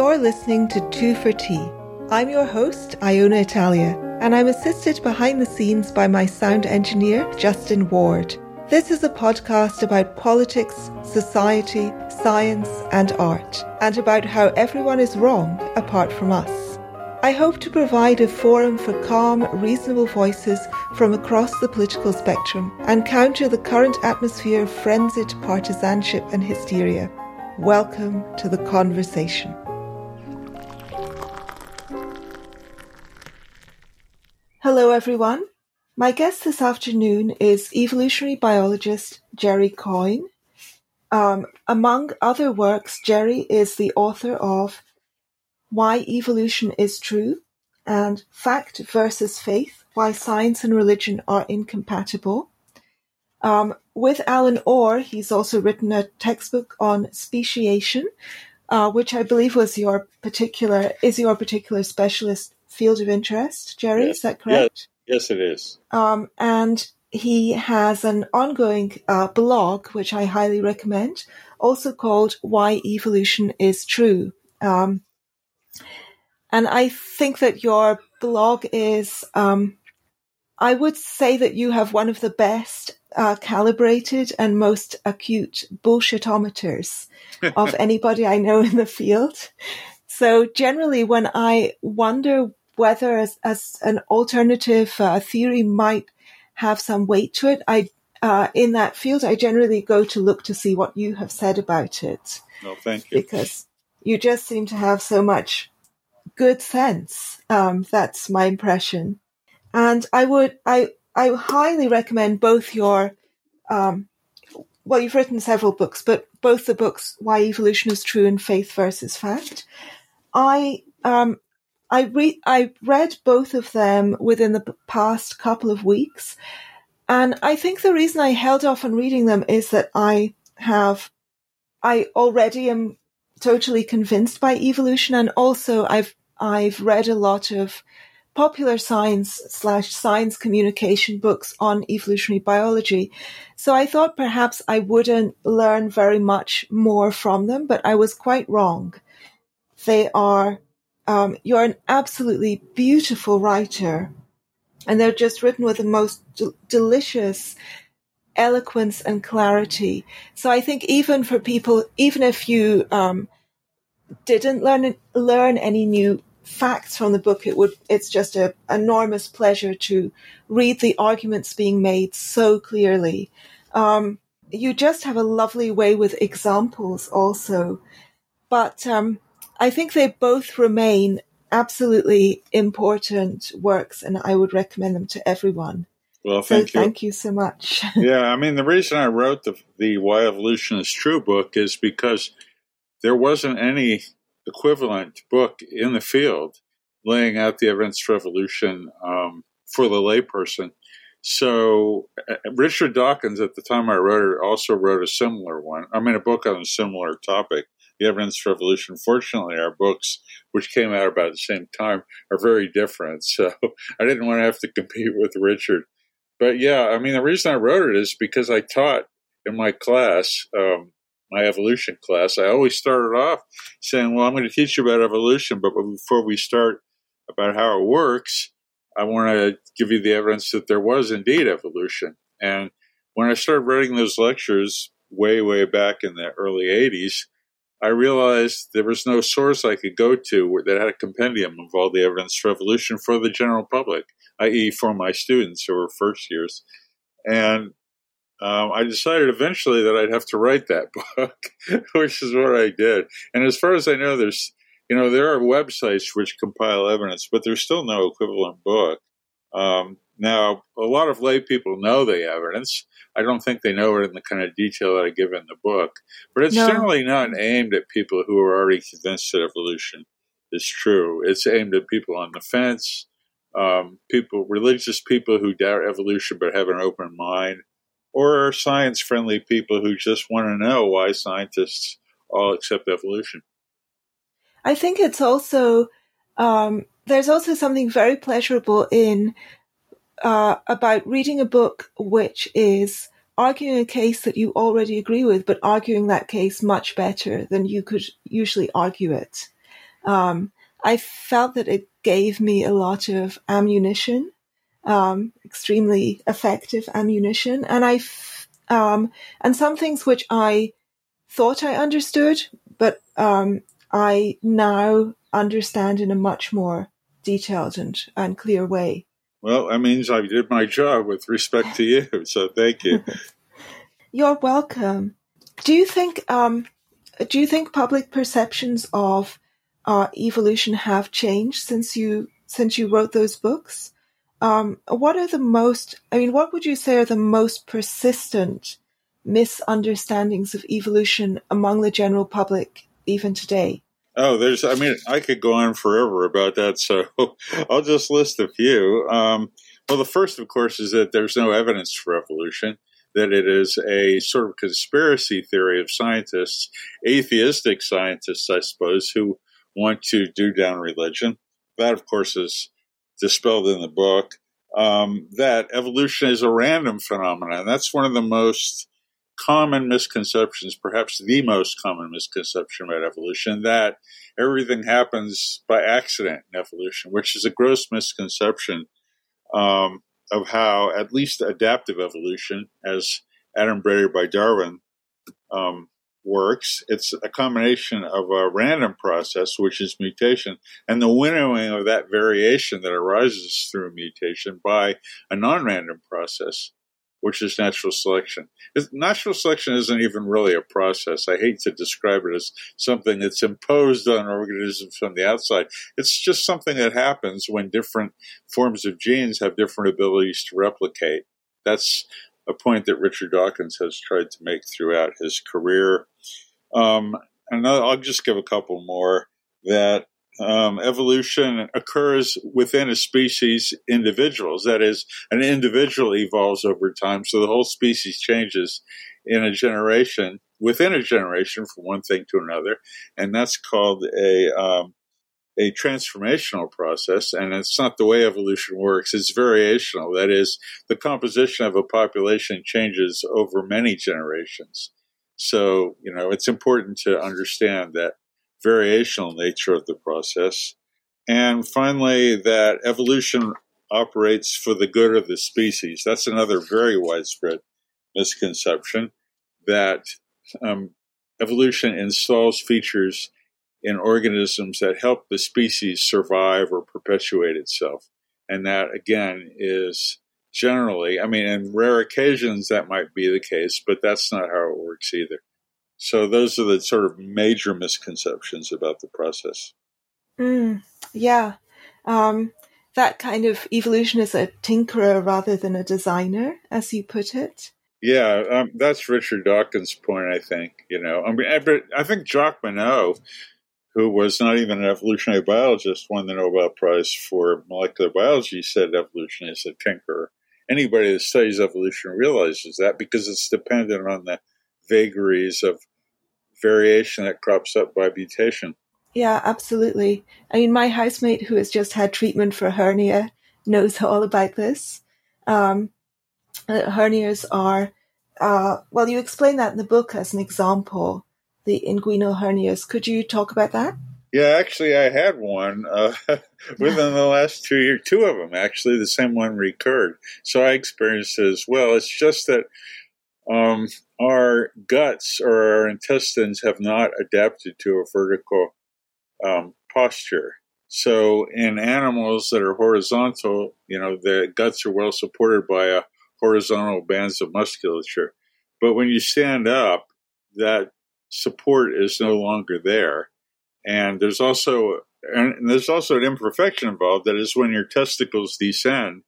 You're listening to Two for Tea. I'm your host, Iona Italia, and I'm assisted behind the scenes by my sound engineer, Justin Ward. This is a podcast about politics, society, science, and art, and about how everyone is wrong apart from us. I hope to provide a forum for calm, reasonable voices from across the political spectrum and counter the current atmosphere of frenzied partisanship and hysteria. Welcome to the conversation. Hello, everyone. My guest this afternoon is evolutionary biologist Jerry Coyne. Um, among other works, Jerry is the author of Why Evolution is True and Fact versus Faith Why Science and Religion Are Incompatible. Um, with Allen Orr, he's also written a textbook on speciation, uh, which I believe was your particular is your particular specialist field of interest. Jerry, Yes. is that correct? Yes, yes it is. Um, and he has an ongoing uh, blog, which I highly recommend, also called Why Evolution is True. Um, and I think that your blog is, um, I would say that you have one of the best uh, calibrated and most acute bullshitometers of anybody I know in the field. So generally, when I wonder whether as, as an alternative uh, theory might have some weight to it, I uh, in that field I generally go to look to see what you have said about it No, thank you. because you just seem to have so much good sense. Um, that's my impression, and I would I I highly recommend both your um, well you've written several books, but both the books Why Evolution is True and Faith versus Fact. I um I read I read both of them within the past couple of weeks, and I think the reason I held off on reading them is that I have I already am totally convinced by evolution, and also I've I've read a lot of popular science slash science communication books on evolutionary biology. So I thought perhaps I wouldn't learn very much more from them, but I was quite wrong. They are, um, you're an absolutely beautiful writer, and they're just written with the most del- delicious eloquence and clarity. So I think even for people, even if you um, didn't learn learn any new facts from the book, it would it's just an enormous pleasure to read the arguments being made so clearly. Um, you just have a lovely way with examples also, but um, I think they both remain absolutely important works, and I would recommend them to everyone. Well, So thank you. thank you so much. yeah, I mean, the reason I wrote the the Why Evolution is True book is because there wasn't any equivalent book in the field laying out the evidence for evolution um, for the layperson. So uh, Richard Dawkins, at the time I wrote it, also wrote a similar one. I mean, a book on a similar topic, the evidence for evolution. Fortunately, our books, which came out about the same time, are very different. So I didn't want to have to compete with Richard. But yeah, I mean, the reason I wrote it is because I taught in my class, um, my evolution class. I always started off saying, "Well, I'm going to teach you about evolution, but before we start about how it works, I want to give you the evidence that there was indeed evolution." And when I started writing those lectures way, way back in the early '80s, I realized there was no source I could go to that had a compendium of all the evidence for evolution for the general public, i.e., for my students who were first years. And um, I decided eventually that I'd have to write that book, which is what I did. And as far as I know, there's, you know, there are websites which compile evidence, but there's still no equivalent book. Um, now, a lot of lay people know the evidence. I don't think they know it in the kind of detail that I give in the book, but it's No. generally not aimed at people who are already convinced that evolution is true. It's aimed at people on the fence, um, people, religious people who doubt evolution but have an open mind, or science friendly people who just want to know why scientists all accept evolution. I think it's also um, there's also something very pleasurable in uh, about reading a book which is arguing a case that you already agree with, but arguing that case much better than you could usually argue it. um, I felt that it gave me a lot of ammunition, um, extremely effective ammunition, and I, f- um, and some things which I thought I understood, but um, I now understand in a much more detailed and, and clear way. Well, that means I did my job with respect to you, so thank you. You're welcome. Do you think um, do you think public perceptions of uh, evolution have changed since you since you wrote those books? Um, what are the most? I mean, what would you say are the most persistent misunderstandings of evolution among the general public even today? Oh, there's, I mean, I could go on forever about that, so I'll just list a few. Um, well, the first, of course, is that there's no evidence for evolution, that it is a sort of conspiracy theory of scientists, atheistic scientists, I suppose, who want to do down religion. That, of course, is dispelled in the book. Um, that evolution is a random phenomenon. That's one of the most common misconceptions, perhaps the most common misconception about evolution, that everything happens by accident in evolution, which is a gross misconception um, of how at least adaptive evolution, as Adam adumbrated by Darwin, um, works. It's a combination of a random process, which is mutation, and the winnowing of that variation that arises through mutation by a non random process which is natural selection. Natural selection isn't even really a process. I hate to describe it as something that's imposed on organisms from the outside. It's just something that happens when different forms of genes have different abilities to replicate. That's a point that Richard Dawkins has tried to make throughout his career. Um, and I'll just give a couple more that um, evolution occurs within a species individuals. That is, an individual evolves over time, so the whole species changes in a generation, within a generation, from one thing to another, and that's called a um, a transformational process. And it's not the way evolution works; it's variational. That is, the composition of a population changes over many generations. So, you know, it's important to understand that variational nature of the process. And finally, that evolution operates for the good of the species. That's another very widespread misconception that um, evolution installs features in organisms that help the species survive or perpetuate itself. And that, again, is generally, I mean, in rare occasions that might be the case, but that's not how it works either. So those are the sort of major misconceptions about the process. Mm, yeah. Um, that kind of evolution is a tinkerer rather than a designer, as you put it. Yeah, um, that's Richard Dawkins' point, I think. You know, I mean, I think Jacques Monod, who was not even an evolutionary biologist, won the Nobel Prize for molecular biology, said evolution is a tinkerer. Anybody that studies evolution realizes that because it's dependent on the vagaries of variation that crops up by mutation. Yeah, absolutely. I mean, my housemate who has just had treatment for hernia knows all about this. Um, uh, hernias are, uh, well, you explain that in the book as an example, the inguinal hernias. Could you talk about that? Yeah, actually, I had one uh, within the last two years. Two of them, actually, the same one recurred. So I experienced it as well. It's just that um, our guts or our intestines have not adapted to a vertical um, posture. So in animals that are horizontal, you know, the guts are well supported by a horizontal bands of musculature. But when you stand up, that support is no longer there. And there's also and there's also an imperfection involved. That is when your testicles descend,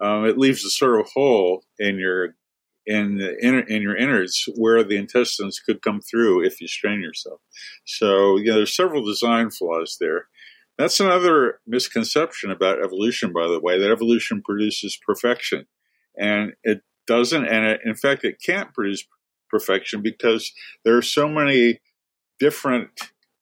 um, it leaves a sort of hole in your in the inner, in your innards where the intestines could come through if you strain yourself. So you know, there's several design flaws there. That's another misconception about evolution, by the way, that evolution produces perfection, and it doesn't. And it, in fact, it can't produce perfection because there are so many different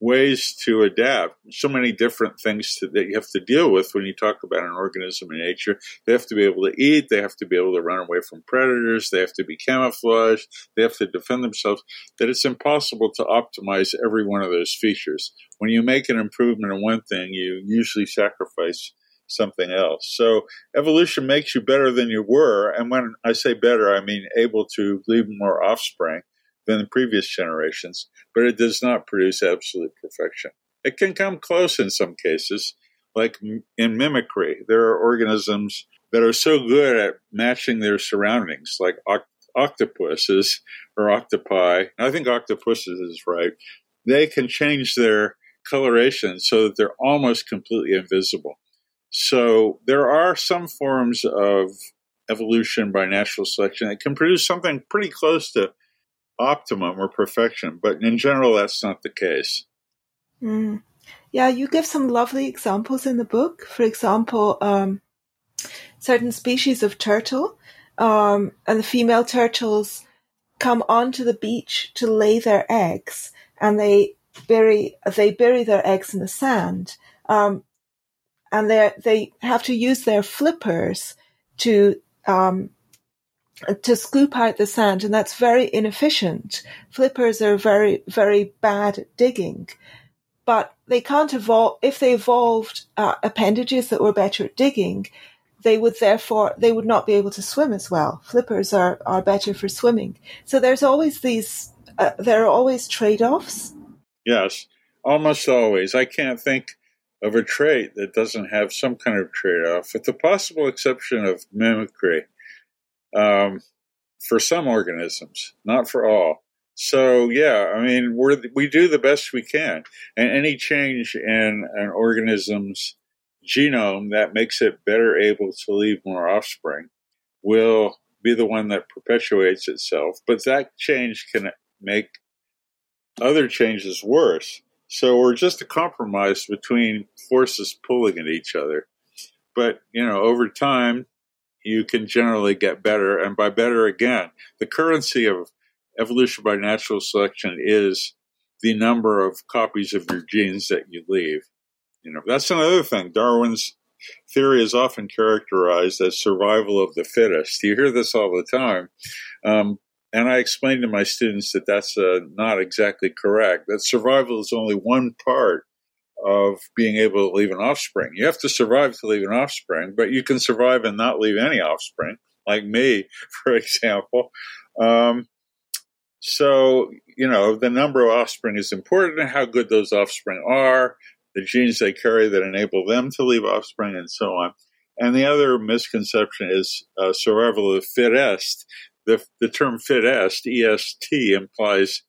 ways to adapt. So many different things to, that you have to deal with when you talk about an organism in nature. They have to be able to eat. They have to be able to run away from predators. They have to be camouflaged. They have to defend themselves. That it's impossible to optimize every one of those features. When you make an improvement in one thing, you usually sacrifice something else. So evolution makes you better than you were. And when I say better, I mean able to leave more offspring than the previous generations, but it does not produce absolute perfection. It can come close in some cases, like in mimicry. There are organisms that are so good at matching their surroundings, like oct- octopuses or octopi. I think octopuses is right. They can change their coloration so that they're almost completely invisible. So there are some forms of evolution by natural selection that can produce something pretty close to optimum or perfection, but in general, that's not the case. Mm. Yeah, you give some lovely examples in the book. For example, um, certain species of turtle, um, and the female turtles come onto the beach to lay their eggs, and they bury they bury their eggs in the sand, um, and they they have to use their flippers to um, to scoop out the sand, and that's very inefficient. Flippers are very, very bad at digging, but they can't evolve. If they evolved uh, appendages that were better at digging, they would therefore they would not be able to swim as well. Flippers are are better for swimming. So there's always these. Uh, there are always trade offs. Yes, almost always. I can't think of a trait that doesn't have some kind of trade off, with the possible exception of mimicry um, for some organisms, not for all. So yeah, I mean, we we do the best we can, and any change in an organism's genome that makes it better able to leave more offspring will be the one that perpetuates itself. But that change can make other changes worse. So we're just a compromise between forces pulling at each other. But you know, over time, you can generally get better. And by better, again, the currency of evolution by natural selection is the number of copies of your genes that you leave. You know, that's another thing. Darwin's theory is often characterized as survival of the fittest. You hear this all the time. Um, and I explain to my students that that's uh, not exactly correct, that survival is only one part of being able to leave an offspring. You have to survive to leave an offspring, but you can survive and not leave any offspring, like me, for example. Um, so, you know, the number of offspring is important and how good those offspring are, the genes they carry that enable them to leave offspring, and so on. And the other misconception is uh, survival of the fittest. The, the term fittest, EST, implies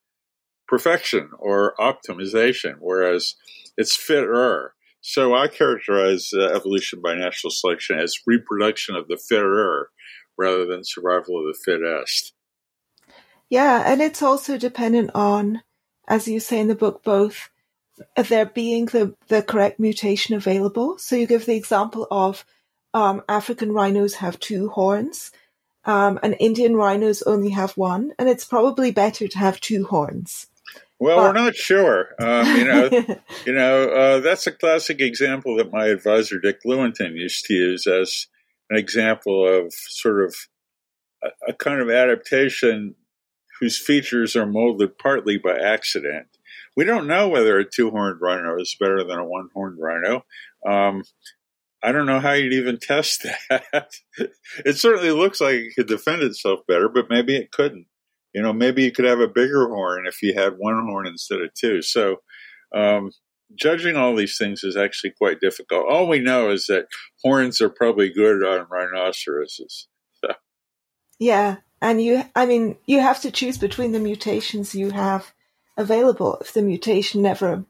perfection or optimization, whereas it's fitter. So I characterize uh, evolution by natural selection as reproduction of the fitter rather than survival of the fittest. Yeah, and it's also dependent on, as you say in the book, both there being the, the correct mutation available. So you give the example of um, African rhinos have two horns, um, and Indian rhinos only have one, and it's probably better to have two horns. Well, we're not sure. Um, you know, you know, uh, that's a classic example that my advisor Dick Lewontin used to use as an example of sort of a, a kind of adaptation whose features are molded partly by accident. We don't know whether a two-horned rhino is better than a one-horned rhino. Um, I don't know how you'd even test that. it certainly looks like it could defend itself better, but maybe it couldn't. You know, maybe you could have a bigger horn if you had one horn instead of two. So, um, judging all these things is actually quite difficult. All we know is that horns are probably good on rhinoceroses. So. Yeah, and you, I mean, you have to choose between the mutations you have available. If the mutation never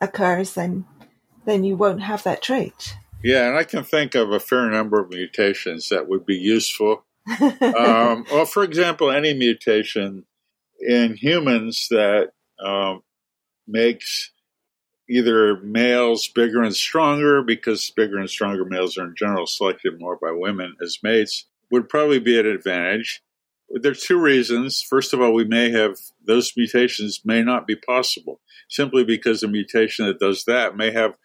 occurs, then then you won't have that trait. Yeah, and I can think of a fair number of mutations that would be useful um, well, for example, any mutation in humans that um, makes either males bigger and stronger because bigger and stronger males are in general selected more by women as mates would probably be an advantage. there are two reasons. First of all, we may have those mutations may not be possible simply because a mutation that does that may have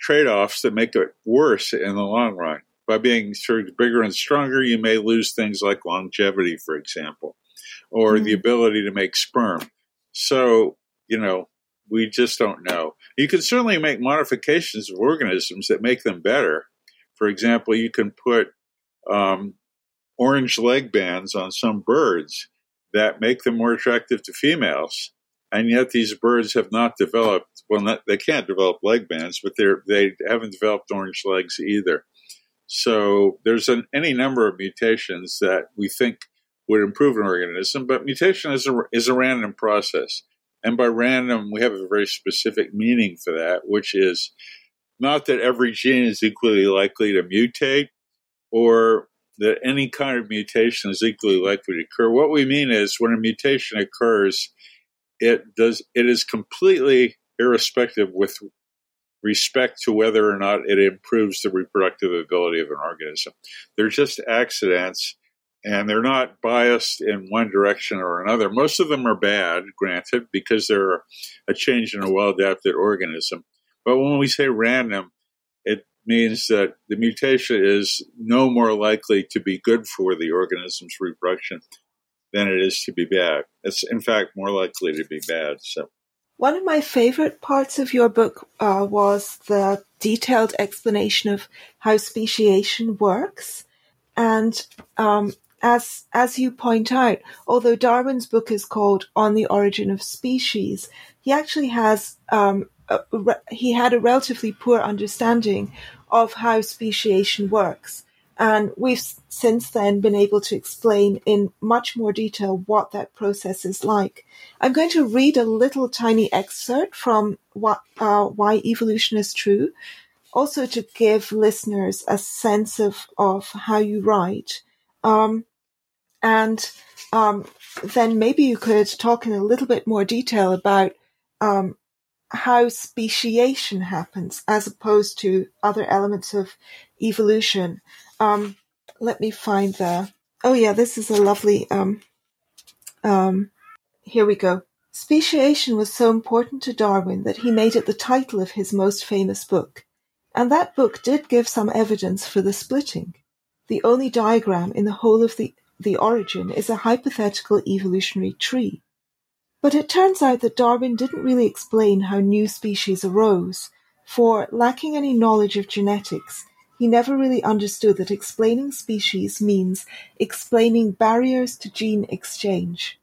trade offs that make it worse in the long run. By being bigger and stronger, you may lose things like longevity, for example, or mm-hmm. the ability to make sperm. So, you know, we just don't know. You can certainly make modifications of organisms that make them better. For example, you can put um, orange leg bands on some birds that make them more attractive to females. And yet these birds have not developed, well, not, they can't develop leg bands, but they're, they haven't developed orange legs either. So there's an, any number of mutations that we think would improve an organism, but mutation is a, is a random process. And by random, we have a very specific meaning for that, which is not that every gene is equally likely to mutate or that any kind of mutation is equally likely to occur. What we mean is when a mutation occurs, it does it is completely irrespective with respect to whether or not it improves the reproductive ability of an organism. They're just accidents and they're not biased in one direction or another. Most of them are bad, granted, because they're a change in a well adapted organism. But when we say random, it means that the mutation is no more likely to be good for the organism's reproduction than it is to be bad. It's, in fact, more likely to be bad. So. One of my favorite parts of your book uh, was the detailed explanation of how speciation works. And um, as as you point out, although Darwin's book is called On the Origin of Species, he actually has um, a, he had a relatively poor understanding of how speciation works. And we've since then been able to explain in much more detail what that process is like. I'm going to read a little tiny excerpt from what, uh, Why Evolution is True, also to give listeners a sense of, of how you write. Um, and um, then maybe you could talk in a little bit more detail about um, how speciation happens as opposed to other elements of evolution. Um, let me find the. Oh yeah, this is a lovely. Um, um, here we go. Speciation was so important to Darwin that he made it the title of his most famous book. And that book did give some evidence for the splitting. The only diagram in the whole of the, the origin is a hypothetical evolutionary tree. But it turns out that Darwin didn't really explain how new species arose, for, lacking any knowledge of genetics, he never really understood that explaining species means explaining barriers to gene exchange.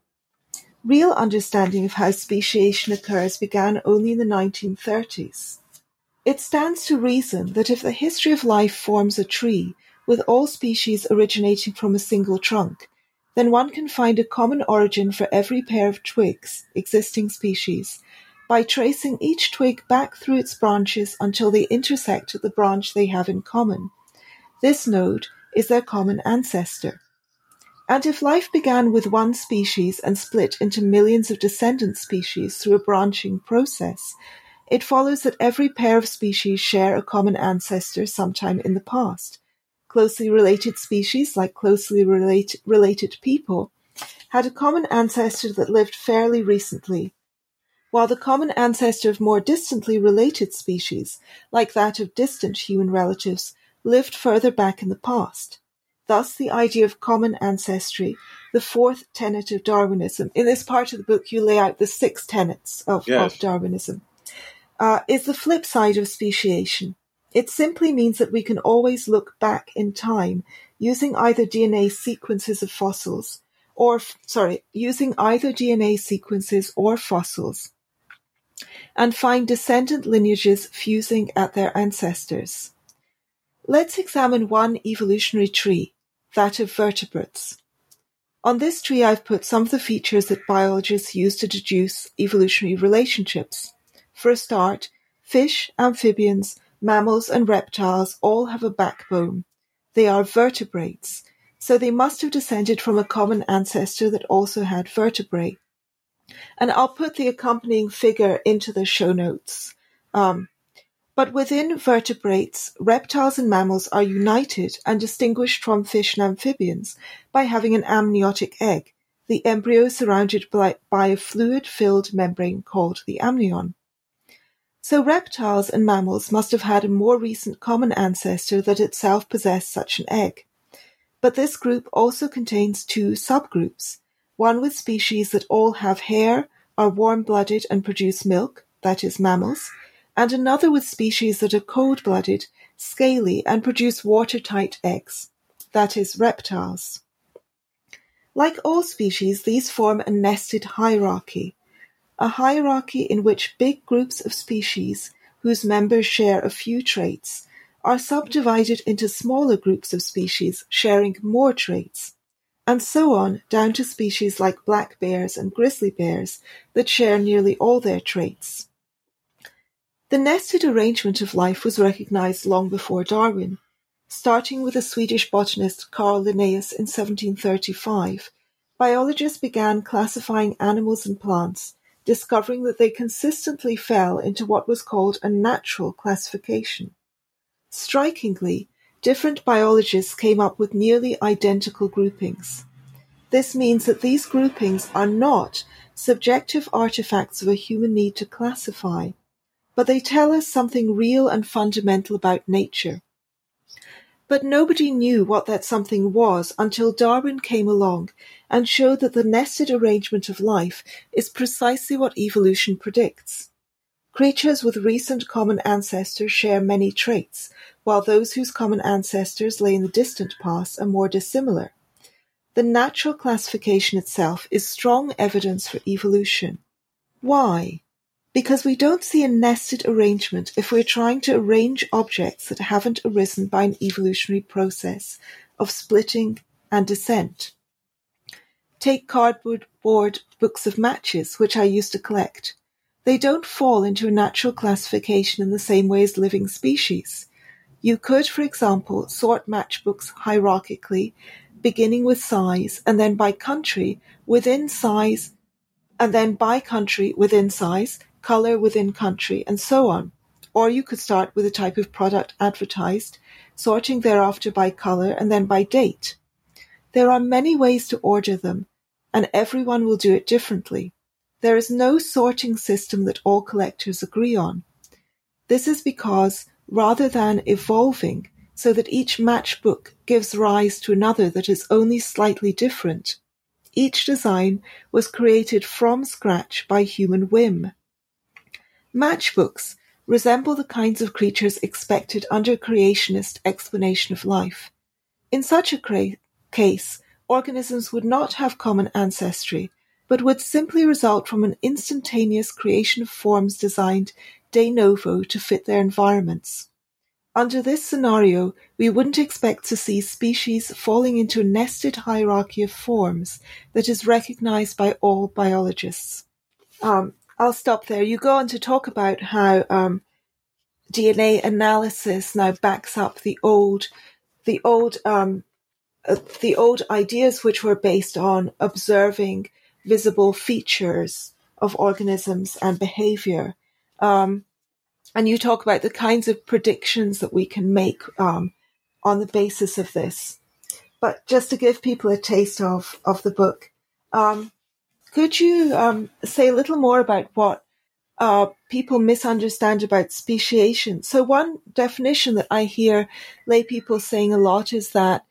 Real understanding of how speciation occurs began only in the 1930s. It stands to reason that if the history of life forms a tree, with all species originating from a single trunk, then one can find a common origin for every pair of twigs, existing species, by tracing each twig back through its branches until they intersect at the branch they have in common. This node is their common ancestor. And if life began with one species and split into millions of descendant species through a branching process, it follows that every pair of species share a common ancestor sometime in the past. Closely related species, like closely relate- related people, had a common ancestor that lived fairly recently, while the common ancestor of more distantly related species, like that of distant human relatives, lived further back in the past. Thus, the idea of common ancestry, the fourth tenet of Darwinism, in this part of the book you lay out the six tenets of, yes. of Darwinism, uh, is the flip side of speciation. It simply means that we can always look back in time using either DNA sequences of fossils or, sorry, using either DNA sequences or fossils and find descendant lineages fusing at their ancestors. Let's examine one evolutionary tree, that of vertebrates. On this tree I've put some of the features that biologists use to deduce evolutionary relationships. For a start, fish, amphibians, mammals and reptiles all have a backbone. They are vertebrates, so they must have descended from a common ancestor that also had vertebrae. And I'll put the accompanying figure into the show notes. Um, But within vertebrates, reptiles and mammals are united and distinguished from fish and amphibians by having an amniotic egg, the embryo surrounded by a fluid-filled membrane called the amnion. So reptiles and mammals must have had a more recent common ancestor that itself possessed such an egg. But this group also contains two subgroups, one with species that all have hair, are warm-blooded and produce milk, that is mammals, and another with species that are cold-blooded, scaly, and produce watertight eggs, that is reptiles. Like all species, these form a nested hierarchy, a hierarchy in which big groups of species, whose members share a few traits, are subdivided into smaller groups of species sharing more traits, and so on down to species like black bears and grizzly bears that share nearly all their traits. The nested arrangement of life was recognized long before Darwin, starting with the Swedish botanist Carl Linnaeus in 1735. Biologists began classifying animals and plants, discovering that they consistently fell into what was called a natural classification. Strikingly, different biologists came up with nearly identical groupings. This means that these groupings are not subjective artifacts of a human need to classify, but they tell us something real and fundamental about nature. But nobody knew what that something was until Darwin came along and showed that the nested arrangement of life is precisely what evolution predicts. Creatures with recent common ancestors share many traits, while those whose common ancestors lay in the distant past are more dissimilar. The natural classification itself is strong evidence for evolution. Why? Because we don't see a nested arrangement if we're trying to arrange objects that haven't arisen by an evolutionary process of splitting and descent. Take cardboard board books of matches, which I used to collect. They don't fall into a natural classification in the same way as living species. You could, for example, sort matchbooks hierarchically, beginning with size, and then by country, within size, and then by country within size, color within country, and so on. Or you could start with the type of product advertised, sorting thereafter by color and then by date. There are many ways to order them, and everyone will do it differently. There is no sorting system that all collectors agree on. This is because, rather than evolving so that each matchbook gives rise to another that is only slightly different, each design was created from scratch by human whim. Matchbooks resemble the kinds of creatures expected under creationist explanation of life. In such a cra- case, organisms would not have common ancestry, but would simply result from an instantaneous creation of forms designed de novo to fit their environments. Under this scenario, we wouldn't expect to see species falling into a nested hierarchy of forms that is recognized by all biologists. Um, I'll stop there. You go on to talk about how um, DNA analysis now backs up the old, the old, um, uh, the old ideas which were based on observing visible features of organisms and behavior. Um, and you talk about the kinds of predictions that we can make um, on the basis of this. But just to give people a taste of, of the book, um, could you um, say a little more about what uh, people misunderstand about speciation? So, one definition that I hear lay people saying a lot is that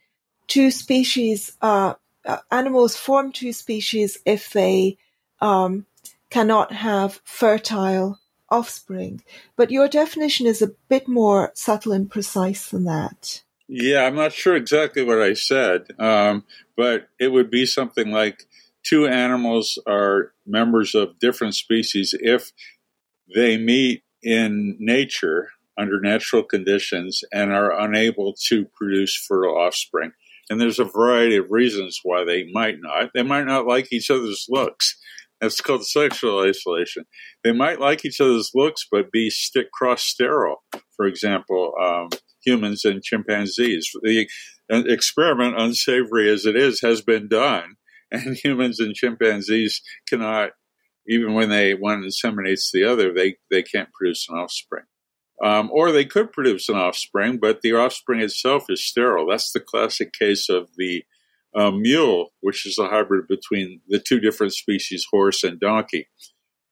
two species uh, uh, animals form two species if they um, cannot have fertile offspring. But your definition is a bit more subtle and precise than that. Yeah, I'm not sure exactly what I said, um, but it would be something like two animals are members of different species if they meet in nature under natural conditions and are unable to produce fertile offspring. And there's a variety of reasons why they might not. They might not like each other's looks. That's called sexual isolation. They might like each other's looks, but be stick cross sterile. For example, um, humans and chimpanzees. The experiment, unsavory as it is, has been done, and humans and chimpanzees cannot, even when they one inseminates the other, they they can't produce an offspring. Um, or they could produce an offspring, but the offspring itself is sterile. That's the classic case of the uh, mule, which is a hybrid between the two different species, horse and donkey.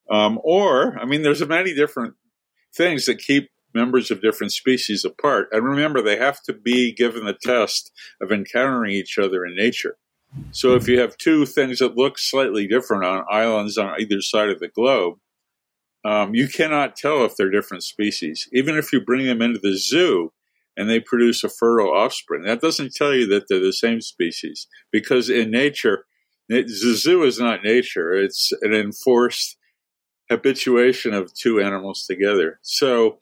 Um, or, I mean, there's many different things that keep members of different species apart. And remember, they have to be given the test of encountering each other in nature. So if you have two things that look slightly different on islands on either side of the globe, um, you cannot tell if they're different species. Even if you bring them into the zoo and they produce a fertile offspring, that doesn't tell you that they're the same species because in nature, the zoo is not nature. It's an enforced habituation of two animals together. So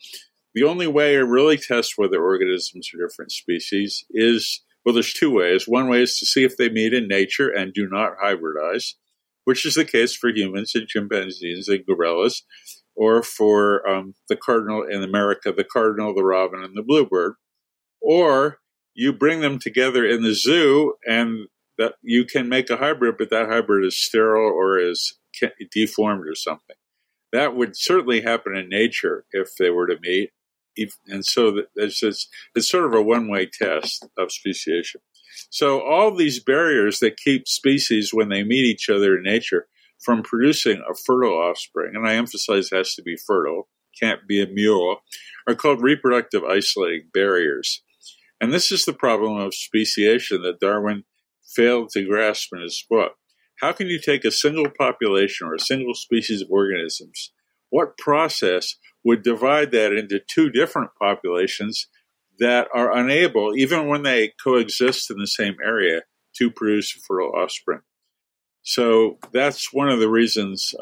the only way to really test whether organisms are different species is well, there's two ways. One way is to see if they meet in nature and do not hybridize, which is the case for humans and chimpanzees and gorillas, or for um, the cardinal in America, the cardinal, the robin, and the bluebird. Or you bring them together in the zoo and that you can make a hybrid, but that hybrid is sterile or is deformed or something. That would certainly happen in nature if they were to meet. And so it's, it's, it's sort of a one way test of speciation. So all these barriers that keep species when they meet each other in nature from producing a fertile offspring, and I emphasize it has to be fertile, can't be a mule, are called reproductive isolating barriers. And this is the problem of speciation that Darwin failed to grasp in his book. How can you take a single population or a single species of organisms? What process would divide that into two different populations that are unable, even when they coexist in the same area, to produce fertile offspring? So that's one of the reasons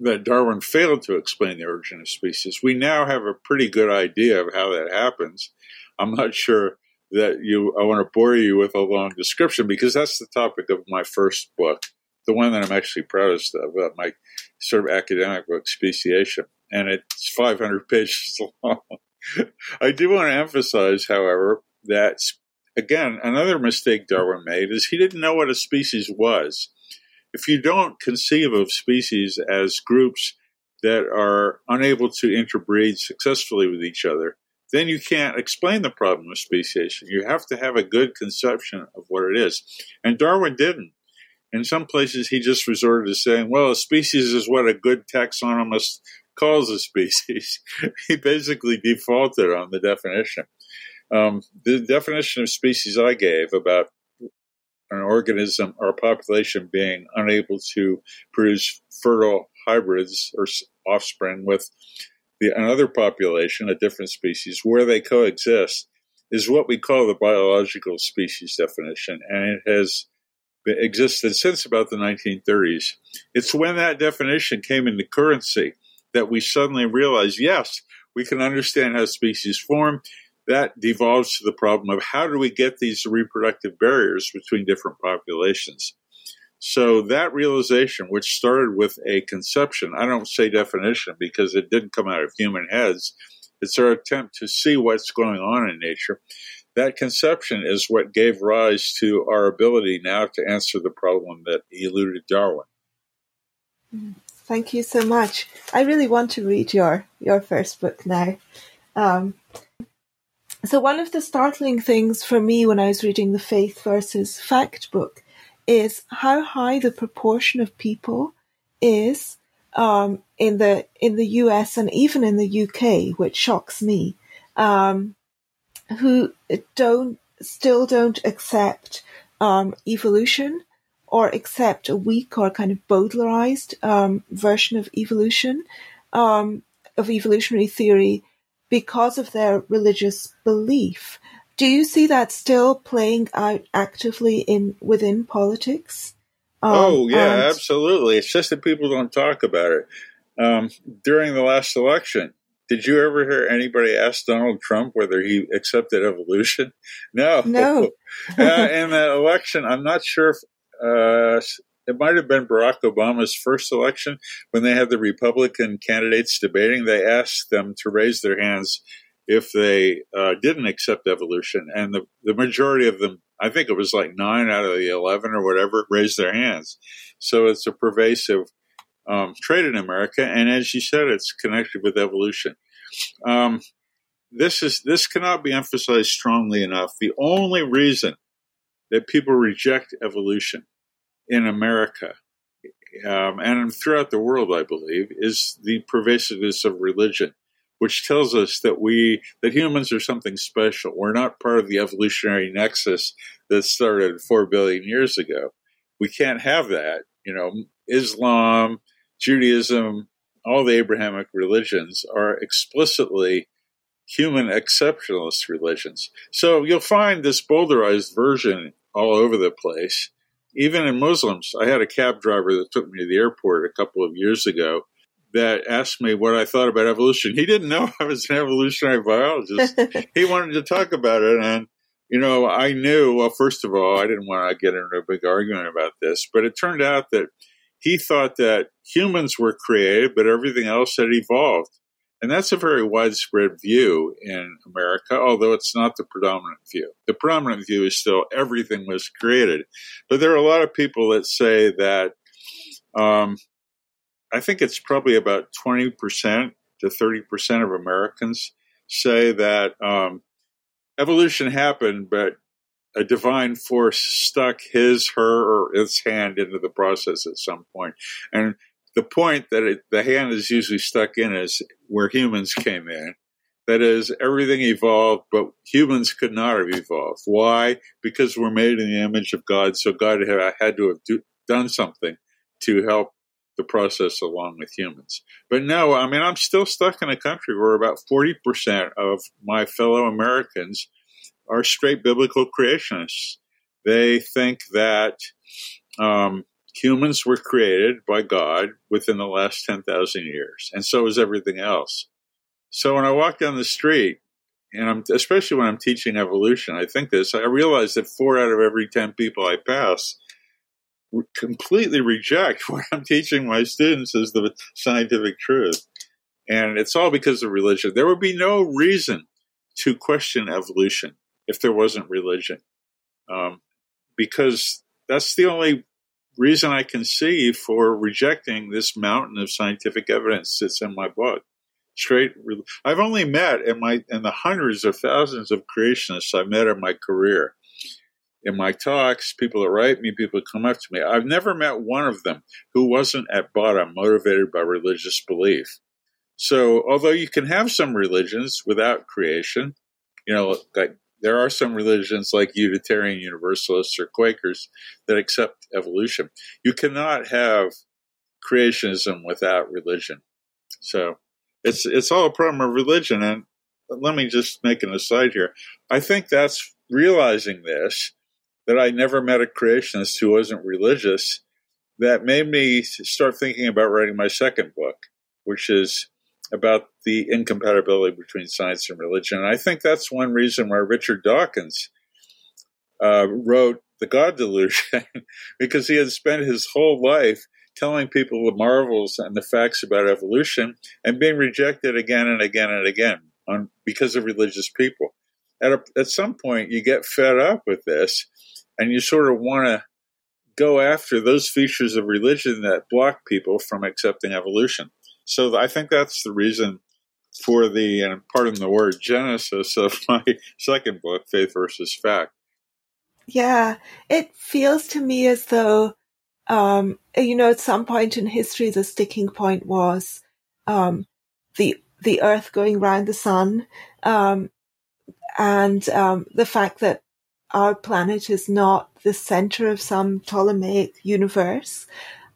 that Darwin failed to explain the origin of species. We now have a pretty good idea of how that happens. I'm not sure that you I want to bore you with a long description because that's the topic of my first book, the one that I'm actually proudest of, uh, my sort of academic book, Speciation, and it's 500 pages long. I do want to emphasize, however, that again, another mistake Darwin made is he didn't know what a species was. If you don't conceive of species as groups that are unable to interbreed successfully with each other, then you can't explain the problem of speciation. You have to have a good conception of what it is. And Darwin didn't. In some places, he just resorted to saying, well, a species is what a good taxonomist calls a species. he basically defaulted on the definition. Um, the definition of species I gave about an organism or a population being unable to produce fertile hybrids or offspring with the, another population, a different species, where they coexist, is what we call the biological species definition, and it has existed since about the 1930s. It's when that definition came into currency that we suddenly realize, yes, we can understand how species form. That devolves to the problem of how do we get these reproductive barriers between different populations. So that realization, which started with a conception, I don't say definition because it didn't come out of human heads. It's our attempt to see what's going on in nature. That conception is what gave rise to our ability now to answer the problem that eluded Darwin. Mm-hmm. Thank you so much. I really want to read your your first book now. Um, so one of the startling things for me when I was reading the Faith versus Fact book is how high the proportion of people is um, in the in the US and even in the UK, which shocks me, um, who don't still don't accept um, evolution or accept a weak or kind of bowdlerized um, version of evolution um, of evolutionary theory because of their religious belief. Do you see that still playing out actively in within politics? Um, oh yeah, and- absolutely. It's just that people don't talk about it. Um, during the last election, did you ever hear anybody ask Donald Trump whether he accepted evolution? No. No. uh, in that election, I'm not sure if uh, it might have been Barack Obama's first election when they had the Republican candidates debating. They asked them to raise their hands if they uh, didn't accept evolution. And the, the majority of them, I think it was like nine out of the 11 or whatever, raised their hands. So it's a pervasive um, trait in America. And as you said, it's connected with evolution. Um, this is this cannot be emphasized strongly enough. The only reason that people reject evolution in America um, and throughout the world, I believe, is the pervasiveness of religion, which tells us that we that humans are something special. We're not part of the evolutionary nexus that started four billion years ago. We can't have that. You know, Islam, Judaism, all the Abrahamic religions are explicitly human exceptionalist religions. So you'll find this bowdlerized version all over the place. Even in Muslims, I had a cab driver that took me to the airport a couple of years ago that asked me what I thought about evolution. He didn't know I was an evolutionary biologist. he wanted to talk about it. And, you know, I knew, well, first of all, I didn't want to get into a big argument about this, but it turned out that he thought that humans were created, but everything else had evolved. And that's a very widespread view in America, although it's not the predominant view. The predominant view is still everything was created. But there are a lot of people that say that, um, I think it's probably about 20% to 30% of Americans say that um, evolution happened, but a divine force stuck his, her, or its hand into the process at some point. And the point that it, the hand is usually stuck in is where humans came in. That is, everything evolved, but humans could not have evolved. Why? Because we're made in the image of God, so God had to have do, done something to help the process along with humans. But no, I mean, I'm still stuck in a country where about 40% of my fellow Americans are straight biblical creationists. They think that um, humans were created by God within the last 10,000 years, and so is everything else. So when I walk down the street, and I'm, especially when I'm teaching evolution, I think this, I realize that four out of every 10 people I pass completely reject what I'm teaching my students as the scientific truth. And it's all because of religion. There would be no reason to question evolution if there wasn't religion. Um, because that's the only reason I can see for rejecting this mountain of scientific evidence that's in my book. Straight, I've only met in my in the hundreds of thousands of creationists I've met in my career. In my talks, people that write me, people that come up to me, I've never met one of them who wasn't at bottom motivated by religious belief. So, although you can have some religions without creation, you know, like there are some religions like Unitarian Universalists or Quakers that accept evolution. You cannot have creationism without religion. So it's it's all a problem of religion. And let me just make an aside here. I think that's realizing this that I never met a creationist who wasn't religious that made me start thinking about writing my second book, which is about the incompatibility between science and religion. And I think that's one reason why Richard Dawkins uh, wrote The God Delusion, because he had spent his whole life telling people the marvels and the facts about evolution and being rejected again and again and again on, because of religious people. At, a, at some point, you get fed up with this and you sort of want to go after those features of religion that block people from accepting evolution. So I think that's the reason for the, and pardon the word, genesis of my second book, Faith versus Fact. Yeah, it feels to me as though, um, you know, at some point in history, the sticking point was um, the the Earth going round the sun, um, and um, the fact that our planet is not the center of some Ptolemaic universe,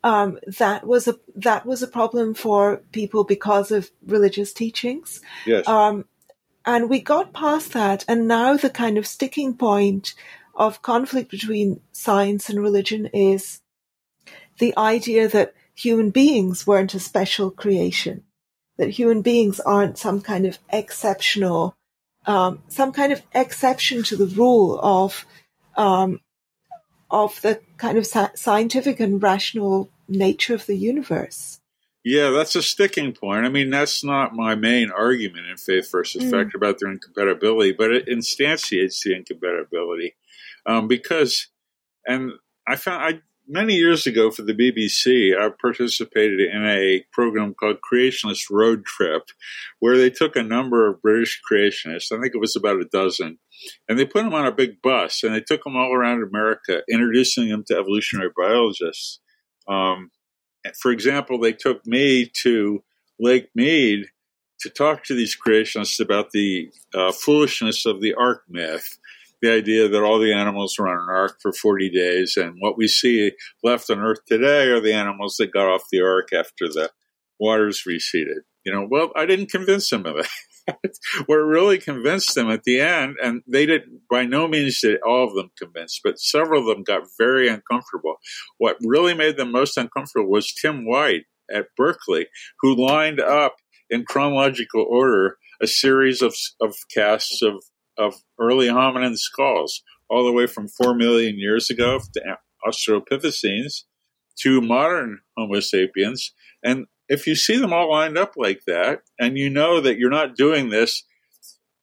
um, that was a that was a problem for people because of religious teachings. Yes. Um, and we got past that, and now the kind of sticking point of conflict between science and religion is the idea that human beings weren't a special creation, that human beings aren't some kind of exceptional, um, some kind of exception to the rule of um, of the kind of scientific and rational nature of the universe. Yeah, that's a sticking point. I mean, that's not my main argument in faith versus mm. fact about their incompatibility, but it instantiates the incompatibility um, because, and I found I many years ago for the BBC, I participated in a program called Creationist Road Trip, where they took a number of British creationists, I think it was about a dozen, and they put them on a big bus and they took them all around America, introducing them to evolutionary biologists. Um, for example, they took me to Lake Mead to talk to these creationists about the uh, foolishness of the ark myth the idea that all the animals were on an ark for 40 days, and what we see left on Earth today are the animals that got off the ark after the waters receded. You know, well, I didn't convince them of that. what really convinced them at the end, and they did by no means did all of them convince, but several of them got very uncomfortable. What really made them most uncomfortable was Tim White at Berkeley, who lined up in chronological order a series of, of casts of of early hominin skulls, all the way from 4 million years ago to Australopithecines to modern Homo sapiens. And if you see them all lined up like that, and you know that you're not doing this,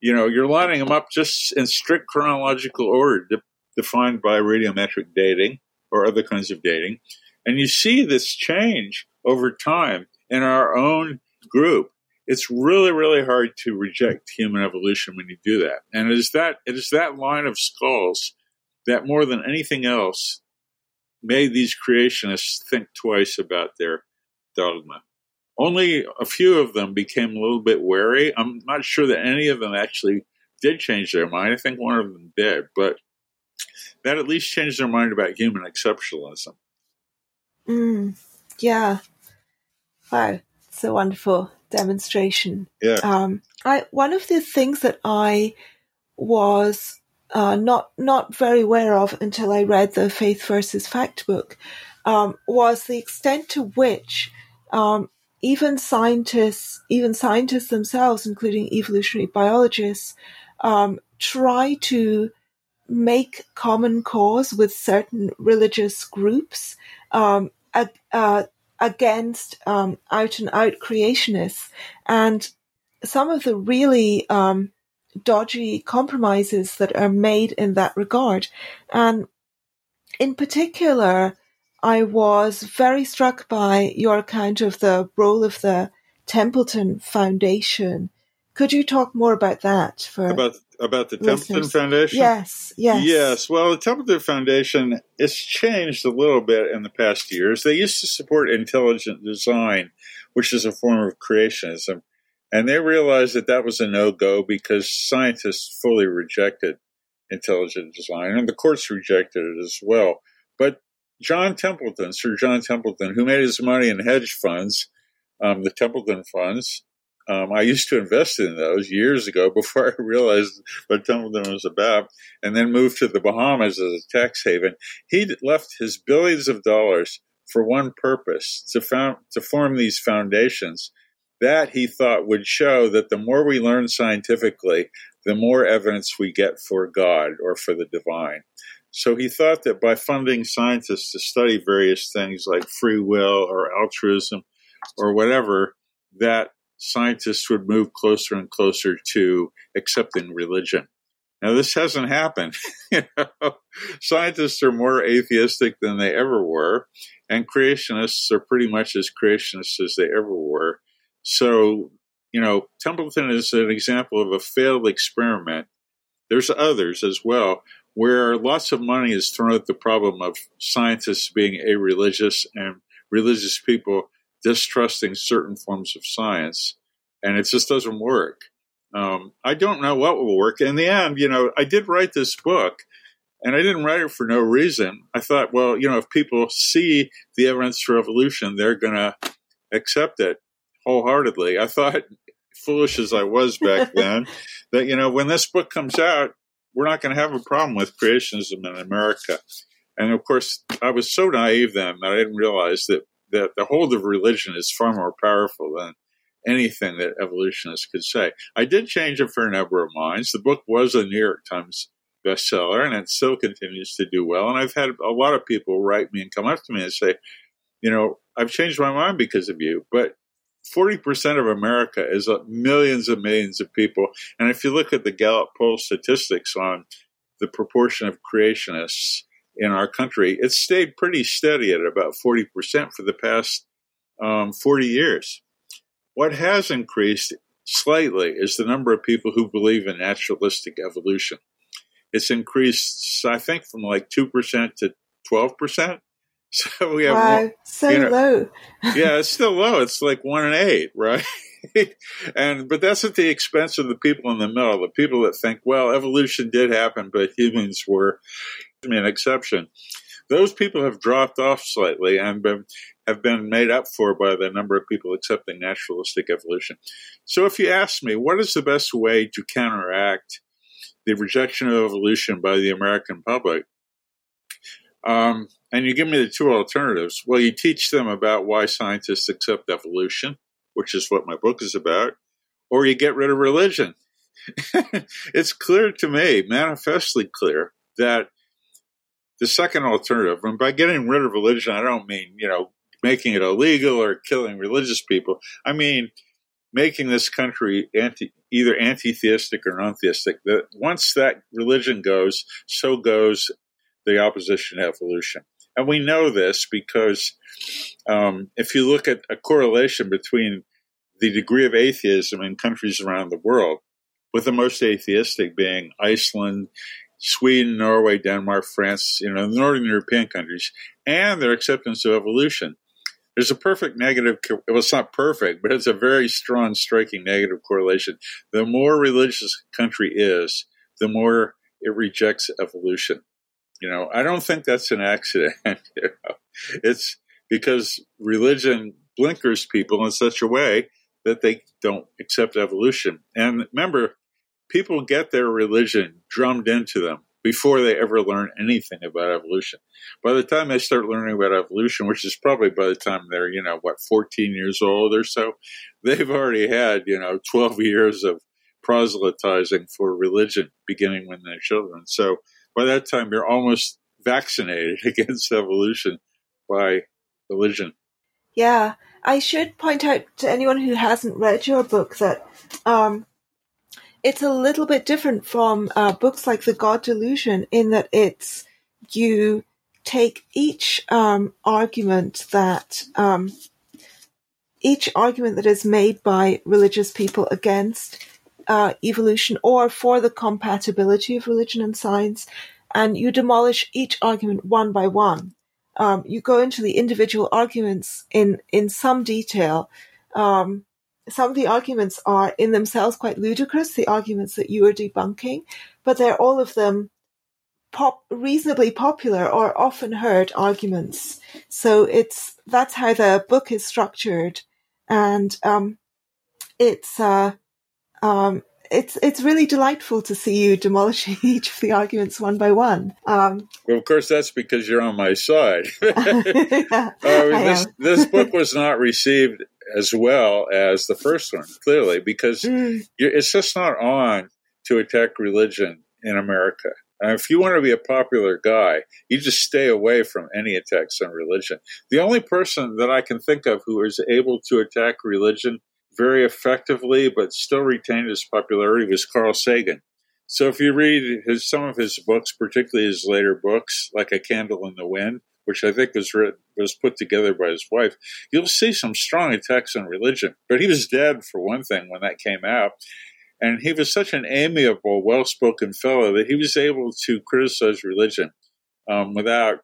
you know, you're lining them up just in strict chronological order de- defined by radiometric dating or other kinds of dating. And you see this change over time in our own group it's really, really hard to reject human evolution when you do that. And it is that it is that line of skulls that more than anything else made these creationists think twice about their dogma. Only a few of them became a little bit wary. I'm not sure that any of them actually did change their mind. I think one of them did, but that at least changed their mind about human exceptionalism. Mm, yeah. Wow. So wonderful demonstration. Yeah. Um, I one of the things that I was uh, not not very aware of until I read the Faith versus Fact book um, was the extent to which um, even scientists, even scientists themselves, including evolutionary biologists, um, try to make common cause with certain religious groups um, uh, against um, out and out creationists. And some of the really um, dodgy compromises that are made in that regard. And in particular, I was very struck by your account of the role of the Templeton Foundation. Could you talk more about that for about about the listeners? Templeton Foundation? Yes, yes, yes. Well, the Templeton Foundation has changed a little bit in the past years. They used to support intelligent design, which is a form of creationism, and they realized that that was a no go because scientists fully rejected intelligent design, and the courts rejected it as well. But John Templeton, Sir John Templeton, who made his money in hedge funds, um, the Templeton funds, um, I used to invest in those years ago before I realized what Templeton was about, and then moved to the Bahamas as a tax haven. He left his billions of dollars for one purpose to, found, to form these foundations that he thought would show that the more we learn scientifically, the more evidence we get for God or for the divine. So he thought that by funding scientists to study various things like free will or altruism or whatever, that scientists would move closer and closer to accepting religion. Now, this hasn't happened. you know, scientists are more atheistic than they ever were, and creationists are pretty much as creationists as they ever were. So, you know, Templeton is an example of a failed experiment. There's others as well, where lots of money is thrown at the problem of scientists being a religious and religious people distrusting certain forms of science, and it just doesn't work. Um, I don't know what will work. In the end, you know, I did write this book, and I didn't write it for no reason. I thought, well, you know, if people see the evidence for evolution, they're going to accept it wholeheartedly. I thought, foolish as I was back then, that, you know, when this book comes out, we're not going to have a problem with creationism in America. And of course, I was so naive then that I didn't realize that the, the hold of religion is far more powerful than anything that evolutionists could say. I did change it for a number of minds. The book was a New York Times bestseller and it still continues to do well. And I've had a lot of people write me and come up to me and say, you know, I've changed my mind because of you. But 40% of America is uh, millions and millions of people. And if you look at the Gallup poll statistics on the proportion of creationists in our country, it's stayed pretty steady at about 40% for the past um, 40 years. What has increased slightly is the number of people who believe in naturalistic evolution. It's increased, I think, from like 2% to 12%. So we have wow, so you know, low. yeah, it's still low. It's like one in eight, right? and but that's at the expense of the people in the middle, the people that think, well, evolution did happen, but humans were an exception. Those people have dropped off slightly and been, have been made up for by the number of people accepting naturalistic evolution. So, if you ask me, what is the best way to counteract the rejection of evolution by the American public? Um, and you give me the two alternatives. Well, you teach them about why scientists accept evolution, which is what my book is about, or you get rid of religion. it's clear to me, manifestly clear, that the second alternative, and by getting rid of religion, I don't mean, you know, making it illegal or killing religious people. I mean, making this country anti, either anti-theistic or non-theistic. That once that religion goes, so goes the opposition to evolution. And we know this because um, if you look at a correlation between the degree of atheism in countries around the world, with the most atheistic being Iceland, Sweden, Norway, Denmark, France, you know, the Northern European countries, and their acceptance of evolution. There's a perfect negative, well, it's not perfect, but it's a very strong, striking negative correlation. The more religious a country is, the more it rejects evolution. You know, I don't think that's an accident. you know? It's because religion blinkers people in such a way that they don't accept evolution. And remember, people get their religion drummed into them before they ever learn anything about evolution. By the time they start learning about evolution, which is probably by the time they're, you know, what, 14 years old or so, they've already had, you know, 12 years of proselytizing for religion beginning when they're children. So by that time, you're almost vaccinated against evolution by religion. Yeah, I should point out to anyone who hasn't read your book that um, it's a little bit different from uh, books like The God Delusion in that it's you take each um, argument that um, each argument that is made by religious people against uh, evolution or for the compatibility of religion and science, and you demolish each argument one by one. Um, you go into the individual arguments in in some detail. Um, some of the arguments are in themselves quite ludicrous. The arguments that you are debunking, but they're all of them pop reasonably popular or often heard arguments. So it's that's how the book is structured, and um, it's uh, um, it's it's really delightful to see you demolishing each of the arguments one by one. Um, well, of course, that's because you're on my side. yeah, uh, this, this book was not received as well as the first one, clearly, because mm. it's just not on to attack religion in America. Uh, if you want to be a popular guy, you just stay away from any attacks on religion. The only person that I can think of who is able to attack religion very effectively, but still retained his popularity, was Carl Sagan. So if you read his, some of his books, particularly his later books, like A Candle in the Wind, which I think was written, was put together by his wife, you'll see some strong attacks on religion. But he was dead for one thing when that came out. And he was such an amiable, well spoken fellow that he was able to criticize religion um, without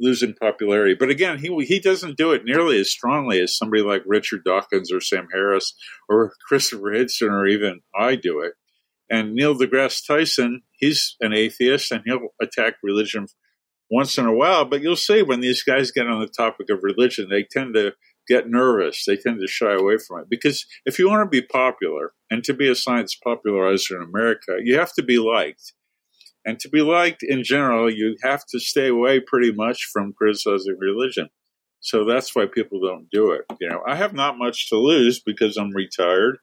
losing popularity. But again, he he doesn't do it nearly as strongly as somebody like Richard Dawkins or Sam Harris or Christopher Hitchens or even I do it. And Neil deGrasse Tyson, he's an atheist and he'll attack religion once in a while. But you'll see when these guys get on the topic of religion, they tend to get nervous. They tend to shy away from it because if you want to be popular and to be a science popularizer in America, you have to be liked. And to be liked in general, you have to stay away pretty much from criticizing religion. So that's why people don't do it. You know, I have not much to lose because I'm retired,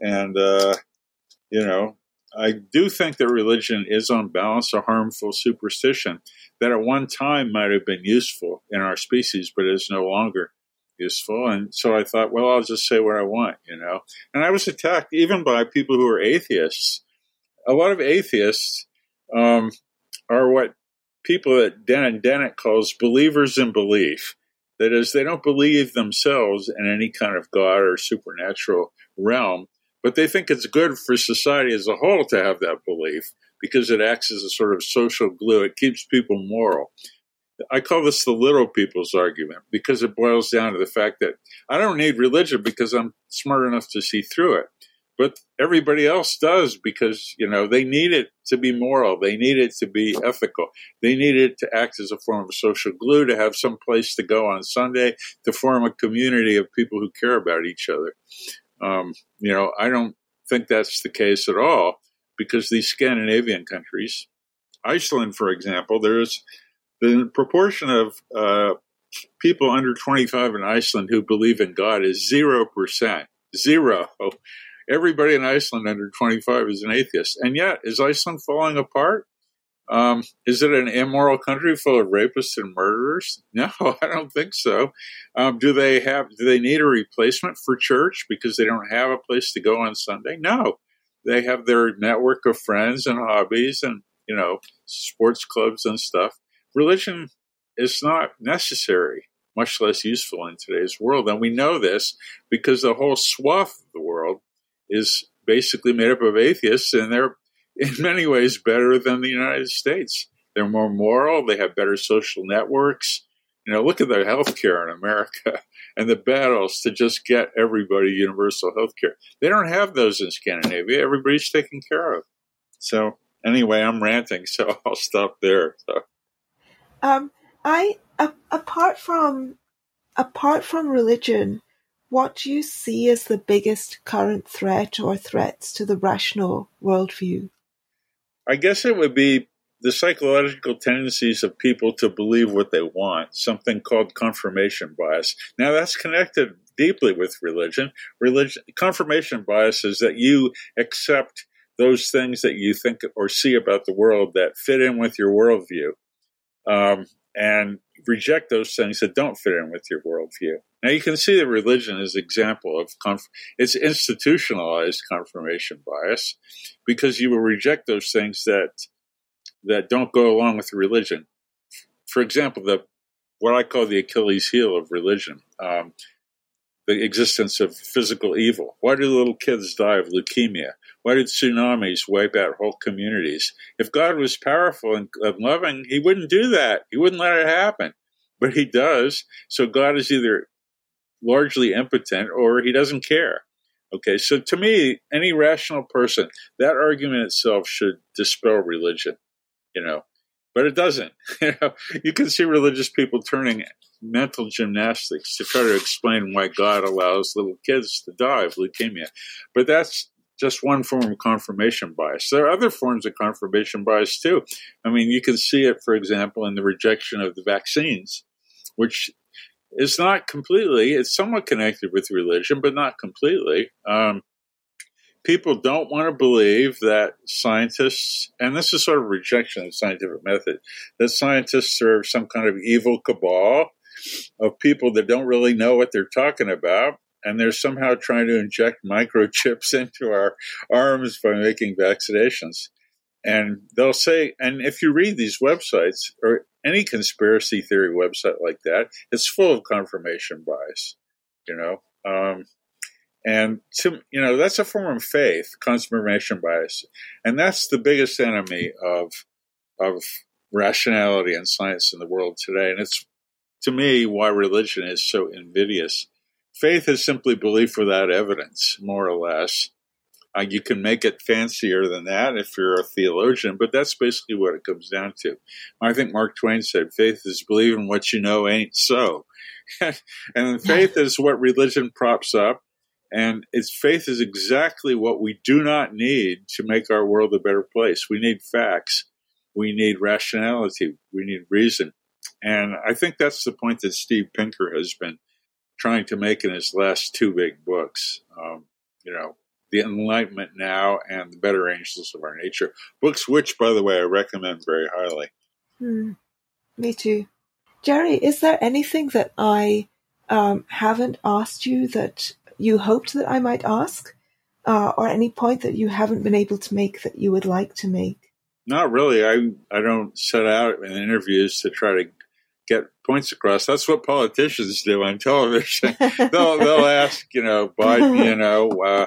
and uh, you know, I do think that religion is on balance a harmful superstition that at one time might have been useful in our species, but is no longer useful. And so I thought, well, I'll just say what I want, you know. And I was attacked even by people who are atheists. A lot of atheists um, are what people that Dan Dennett calls believers in belief. That is, they don't believe themselves in any kind of God or supernatural realm, but they think it's good for society as a whole to have that belief because it acts as a sort of social glue. It keeps people moral. I call this the little people's argument because it boils down to the fact that I don't need religion because I'm smart enough to see through it. But everybody else does because, you know, they need it to be moral. They need it to be ethical. They need it to act as a form of social glue, to have some place to go on Sunday, to form a community of people who care about each other. Um, you know, I don't think that's the case at all because these Scandinavian countries, Iceland, for example, there's the proportion of uh, people under 25 in Iceland who believe in God is 0%. Zero. Everybody in Iceland under 25 is an atheist. And yet, is Iceland falling apart? Um, is it an immoral country full of rapists and murderers? No, I don't think so. Um, do they have? Do they need a replacement for church because they don't have a place to go on Sunday? No, they have their network of friends and hobbies and you know sports clubs and stuff religion is not necessary, much less useful in today's world. And we know this because the whole swath of the world is basically made up of atheists, and they're in many ways better than the United States. They're more moral, they have better social networks. You know, look at the healthcare in America and the battles to just get everybody universal healthcare. They don't have those in Scandinavia. Everybody's taken care of. So, anyway, I'm ranting, so I'll stop there. So. Um, I apart from apart from religion, what do you see as the biggest current threat or threats to the rational worldview? I guess it would be the psychological tendencies of people to believe what they want, something called confirmation bias. Now that's connected deeply with religion. Religion confirmation bias is that you accept those things that you think or see about the world that fit in with your worldview um, and reject those things that don't fit in with your worldview. Now you can see that religion is an example of conf- it's institutionalized confirmation bias because you will reject those things that that don't go along with religion. For example, the what I call the Achilles heel of religion. Um, the existence of physical evil. Why do little kids die of leukemia? Why did tsunamis wipe out whole communities? If God was powerful and, loving, He wouldn't do that. He wouldn't let it happen. But He does. So God is either largely impotent or He doesn't care. Okay, so to me, any rational person, that argument itself should dispel religion, you know, but it doesn't. you know, you can see religious people turning mental gymnastics to try to explain why God allows little kids to die of leukemia. But that's just one form of confirmation bias. There are other forms of confirmation bias too. I mean, you can see it, for example, in the rejection of the vaccines, which is not completely, it's somewhat connected with religion, but not completely. Um, people don't want to believe that scientists, and this is sort of rejection of scientific method, that scientists are some kind of evil cabal of people that don't really know what they're talking about. And they're somehow trying to inject microchips into our arms by making vaccinations. And they'll say, and if you read these websites or any conspiracy theory website like that, it's full of confirmation bias, you know. Um, and to, you know that's a form of faith, confirmation bias, and that's the biggest enemy of of rationality and science in the world today. And it's to me why religion is so invidious. Faith is simply belief without evidence, more or less. Uh, you can make it fancier than that if you're a theologian, but that's basically what it comes down to. I think Mark Twain said, faith is believing what you know ain't so. and faith is what religion props up. And its faith is exactly what we do not need to make our world a better place. We need facts. We need rationality. We need reason. And I think that's the point that Steve Pinker has been trying to make in his last two big books. Um, you know, The Enlightenment Now and The Better Angels of Our Nature. Books which, by the way, I recommend very highly. Hmm. Me too. Jerry, is there anything that I um, haven't asked you that you hoped that I might ask? Uh, or any point that you haven't been able to make that you would like to make? Not really. I I don't set out in interviews to try to get points across. That's what politicians do on television. they'll they'll ask, you know, Biden, you know, uh,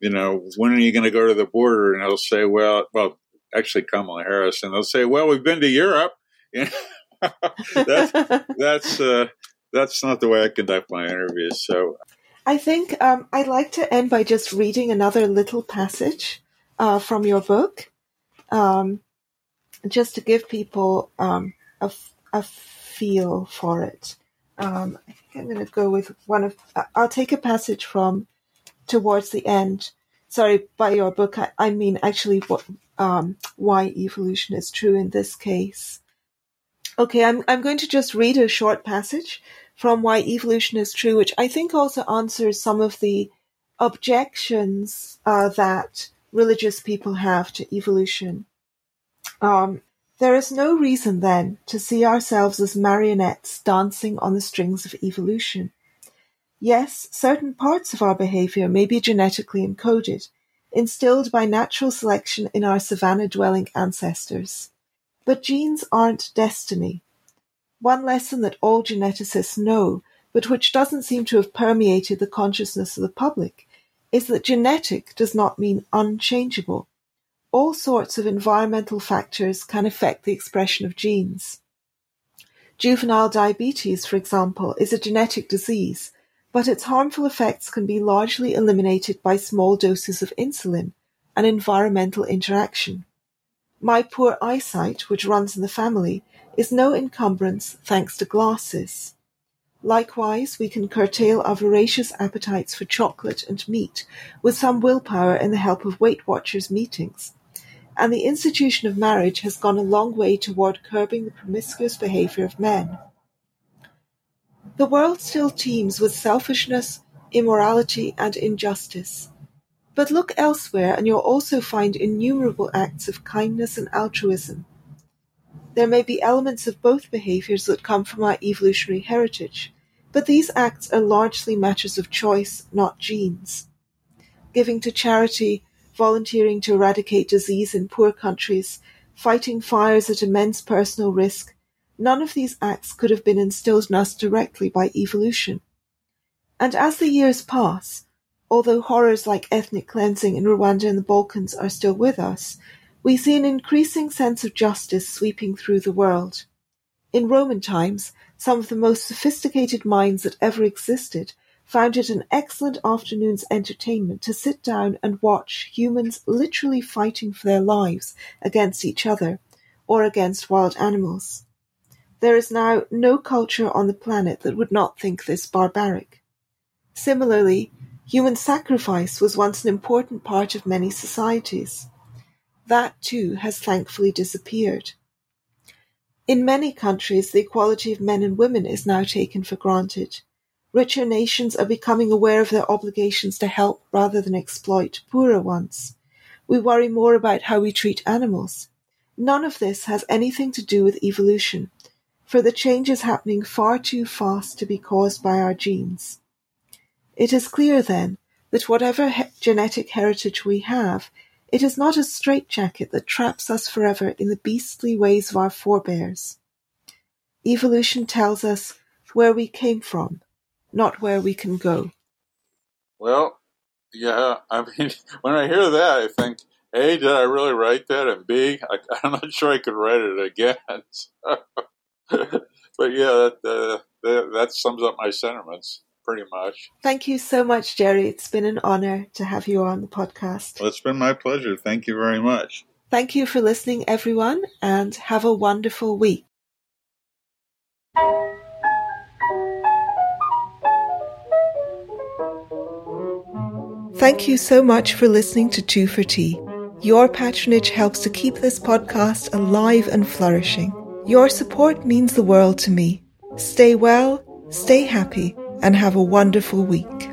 you know, when are you going to go to the border? And they'll say, well, well, actually Kamala Harris, and they'll say, well, we've been to Europe. You know, that's that's uh, that's not the way I conduct my interviews. So, I think um, I'd like to end by just reading another little passage uh, from your book, um, just to give people um, a a feel for it. Um, I think I'm going to go with one of. I'll take a passage from towards the end. Sorry, by your book, I, I mean actually what um, why evolution is true in this case. Okay, I'm I'm going to just read a short passage from why evolution is true, which I think also answers some of the objections uh, that religious people have to evolution. Um, there is no reason, then, to see ourselves as marionettes dancing on the strings of evolution. Yes, certain parts of our behavior may be genetically encoded, instilled by natural selection in our savanna dwelling ancestors. But genes aren't destiny. One lesson that all geneticists know, but which doesn't seem to have permeated the consciousness of the public, is that genetic does not mean unchangeable all sorts of environmental factors can affect the expression of genes. Juvenile diabetes, for example, is a genetic disease, but its harmful effects can be largely eliminated by small doses of insulin and environmental interaction. My poor eyesight, which runs in the family, is no encumbrance thanks to glasses. Likewise, we can curtail our voracious appetites for chocolate and meat with some willpower and the help of Weight Watchers meetings and the institution of marriage has gone a long way toward curbing the promiscuous behavior of men. The world still teems with selfishness, immorality, and injustice. But look elsewhere and you'll also find innumerable acts of kindness and altruism. There may be elements of both behaviors that come from our evolutionary heritage, but these acts are largely matters of choice, not genes. Giving to charity, volunteering to eradicate disease in poor countries, fighting fires at immense personal risk, none of these acts could have been instilled in us directly by evolution. And as the years pass, although horrors like ethnic cleansing in Rwanda and the Balkans are still with us, we see an increasing sense of justice sweeping through the world. In Roman times, some of the most sophisticated minds that ever existed found it an excellent afternoon's entertainment to sit down and watch humans literally fighting for their lives against each other or against wild animals. There is now no culture on the planet that would not think this barbaric. Similarly, human sacrifice was once an important part of many societies. That too has thankfully disappeared. In many countries, the equality of men and women is now taken for granted. Richer nations are becoming aware of their obligations to help rather than exploit poorer ones. We worry more about how we treat animals. None of this has anything to do with evolution, for the change is happening far too fast to be caused by our genes. It is clear, then, that whatever he- genetic heritage we have, it is not a straitjacket that traps us forever in the beastly ways of our forebears. Evolution tells us where we came from, not where we can go. Well, yeah, I mean, when I hear that, I think, A, did I really write that? And B, I, I'm not sure I could write it again. but yeah, that, uh, that, that sums up my sentiments pretty much. Thank you so much, Jerry. It's been an honor to have you on the podcast. Well, it's been my pleasure. Thank you very much. Thank you for listening, everyone, and have a wonderful week. Thank you so much for listening to Two for Tea. Your patronage helps to keep this podcast alive and flourishing. Your support means the world to me. Stay well, stay happy, and have a wonderful week.